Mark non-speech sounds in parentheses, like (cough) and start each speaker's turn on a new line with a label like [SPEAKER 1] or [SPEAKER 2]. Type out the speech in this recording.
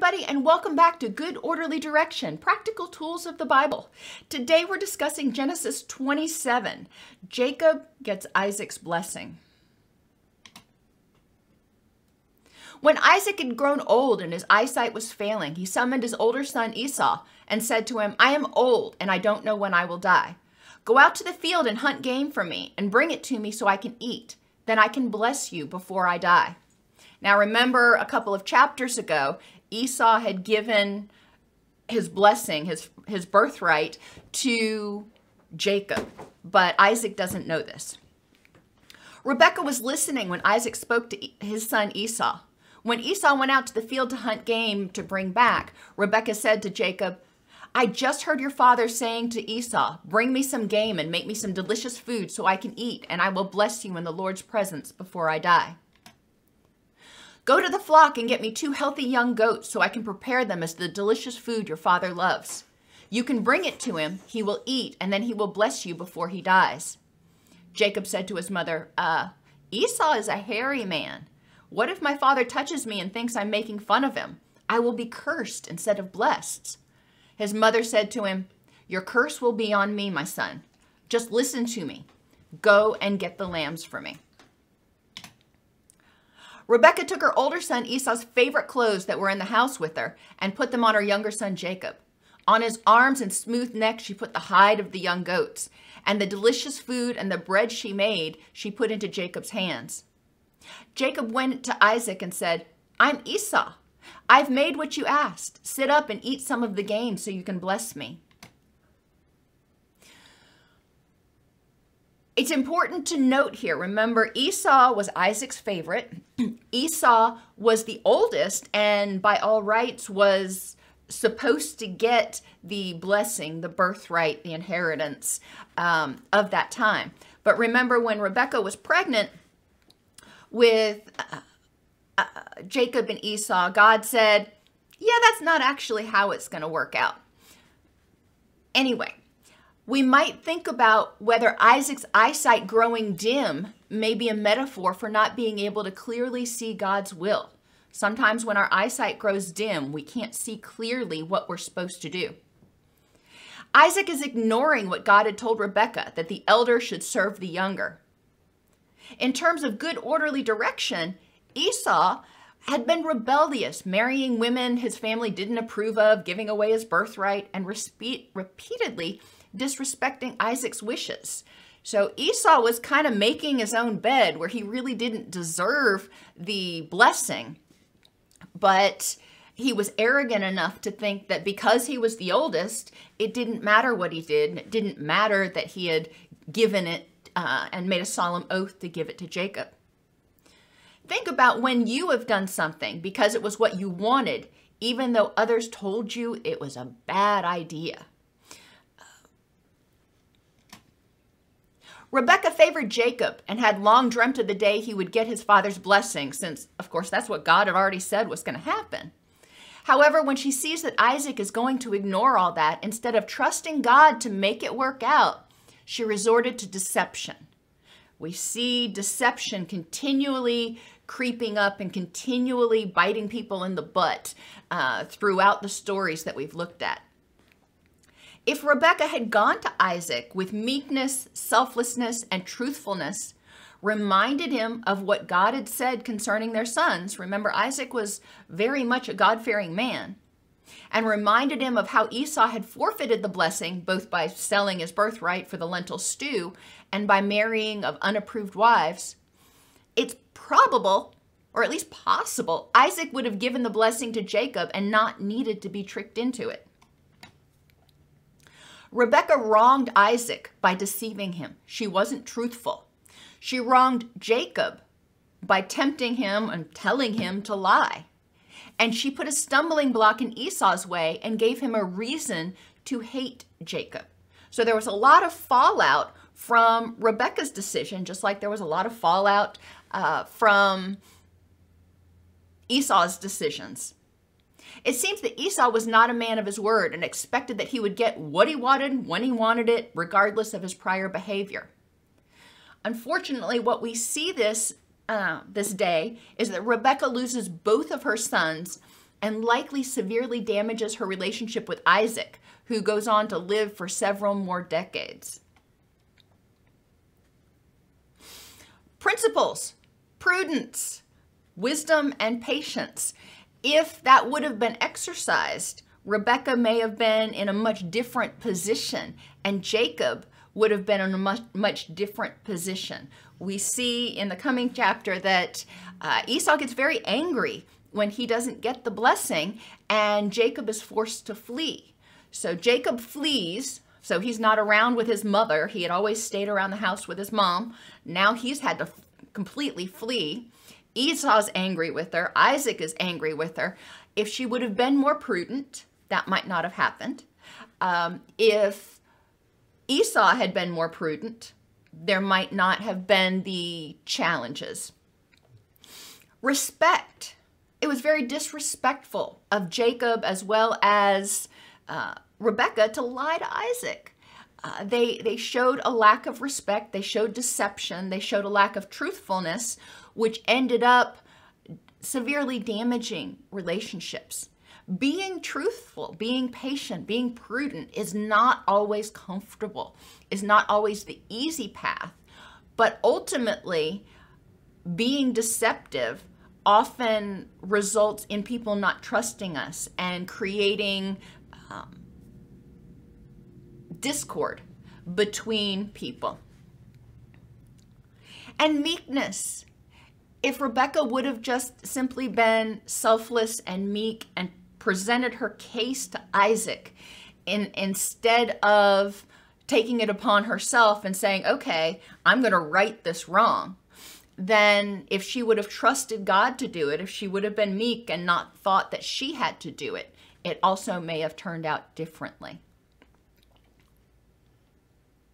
[SPEAKER 1] everybody, and welcome back to Good Orderly Direction Practical Tools of the Bible. Today we're discussing Genesis 27. Jacob gets Isaac's blessing. When Isaac had grown old and his eyesight was failing, he summoned his older son Esau and said to him, I am old and I don't know when I will die. Go out to the field and hunt game for me and bring it to me so I can eat. Then I can bless you before I die. Now, remember a couple of chapters ago, Esau had given his blessing, his, his birthright, to Jacob, but Isaac doesn't know this. Rebekah was listening when Isaac spoke to his son Esau. When Esau went out to the field to hunt game to bring back, Rebekah said to Jacob, I just heard your father saying to Esau, Bring me some game and make me some delicious food so I can eat, and I will bless you in the Lord's presence before I die. Go to the flock and get me two healthy young goats so I can prepare them as the delicious food your father loves. You can bring it to him, he will eat, and then he will bless you before he dies. Jacob said to his mother, Uh, Esau is a hairy man. What if my father touches me and thinks I'm making fun of him? I will be cursed instead of blessed. His mother said to him, Your curse will be on me, my son. Just listen to me. Go and get the lambs for me. Rebecca took her older son Esau's favorite clothes that were in the house with her and put them on her younger son Jacob. On his arms and smooth neck, she put the hide of the young goats, and the delicious food and the bread she made, she put into Jacob's hands. Jacob went to Isaac and said, I'm Esau. I've made what you asked. Sit up and eat some of the game so you can bless me. It's important to note here, remember, Esau was Isaac's favorite. (clears throat) Esau was the oldest and by all rights was supposed to get the blessing, the birthright, the inheritance um, of that time. But remember when Rebecca was pregnant with uh, uh, Jacob and Esau, God said, yeah, that's not actually how it's going to work out. Anyway, we might think about whether Isaac's eyesight growing dim may be a metaphor for not being able to clearly see God's will. Sometimes when our eyesight grows dim, we can't see clearly what we're supposed to do. Isaac is ignoring what God had told Rebekah that the elder should serve the younger. In terms of good orderly direction, Esau had been rebellious, marrying women his family didn't approve of, giving away his birthright, and repeatedly disrespecting Isaac's wishes. So Esau was kind of making his own bed where he really didn't deserve the blessing. But he was arrogant enough to think that because he was the oldest, it didn't matter what he did. It didn't matter that he had given it uh, and made a solemn oath to give it to Jacob. Think about when you have done something because it was what you wanted, even though others told you it was a bad idea. Rebecca favored Jacob and had long dreamt of the day he would get his father's blessing, since, of course, that's what God had already said was going to happen. However, when she sees that Isaac is going to ignore all that, instead of trusting God to make it work out, she resorted to deception. We see deception continually creeping up and continually biting people in the butt uh, throughout the stories that we've looked at. If Rebecca had gone to Isaac with meekness, selflessness, and truthfulness, reminded him of what God had said concerning their sons, remember, Isaac was very much a God fearing man, and reminded him of how Esau had forfeited the blessing both by selling his birthright for the lentil stew and by marrying of unapproved wives, it's probable, or at least possible, Isaac would have given the blessing to Jacob and not needed to be tricked into it. Rebecca wronged Isaac by deceiving him. She wasn't truthful. She wronged Jacob by tempting him and telling him to lie. And she put a stumbling block in Esau's way and gave him a reason to hate Jacob. So there was a lot of fallout from Rebecca's decision, just like there was a lot of fallout uh, from Esau's decisions. It seems that Esau was not a man of his word and expected that he would get what he wanted when he wanted it, regardless of his prior behavior. Unfortunately, what we see this uh, this day is that Rebecca loses both of her sons and likely severely damages her relationship with Isaac, who goes on to live for several more decades. Principles prudence, wisdom, and patience. If that would have been exercised, Rebecca may have been in a much different position, and Jacob would have been in a much, much different position. We see in the coming chapter that uh, Esau gets very angry when he doesn't get the blessing, and Jacob is forced to flee. So Jacob flees. So he's not around with his mother. He had always stayed around the house with his mom. Now he's had to completely flee. Esau's angry with her. Isaac is angry with her. If she would have been more prudent, that might not have happened. Um, if Esau had been more prudent, there might not have been the challenges. Respect. It was very disrespectful of Jacob as well as uh, Rebecca to lie to Isaac. Uh, they they showed a lack of respect. They showed deception. They showed a lack of truthfulness, which ended up severely damaging relationships. Being truthful, being patient, being prudent is not always comfortable, is not always the easy path, but ultimately, being deceptive often results in people not trusting us and creating um, discord between people. And meekness. If Rebecca would have just simply been selfless and meek and presented her case to Isaac in, instead of taking it upon herself and saying, okay, I'm going to right this wrong, then if she would have trusted God to do it, if she would have been meek and not thought that she had to do it, it also may have turned out differently.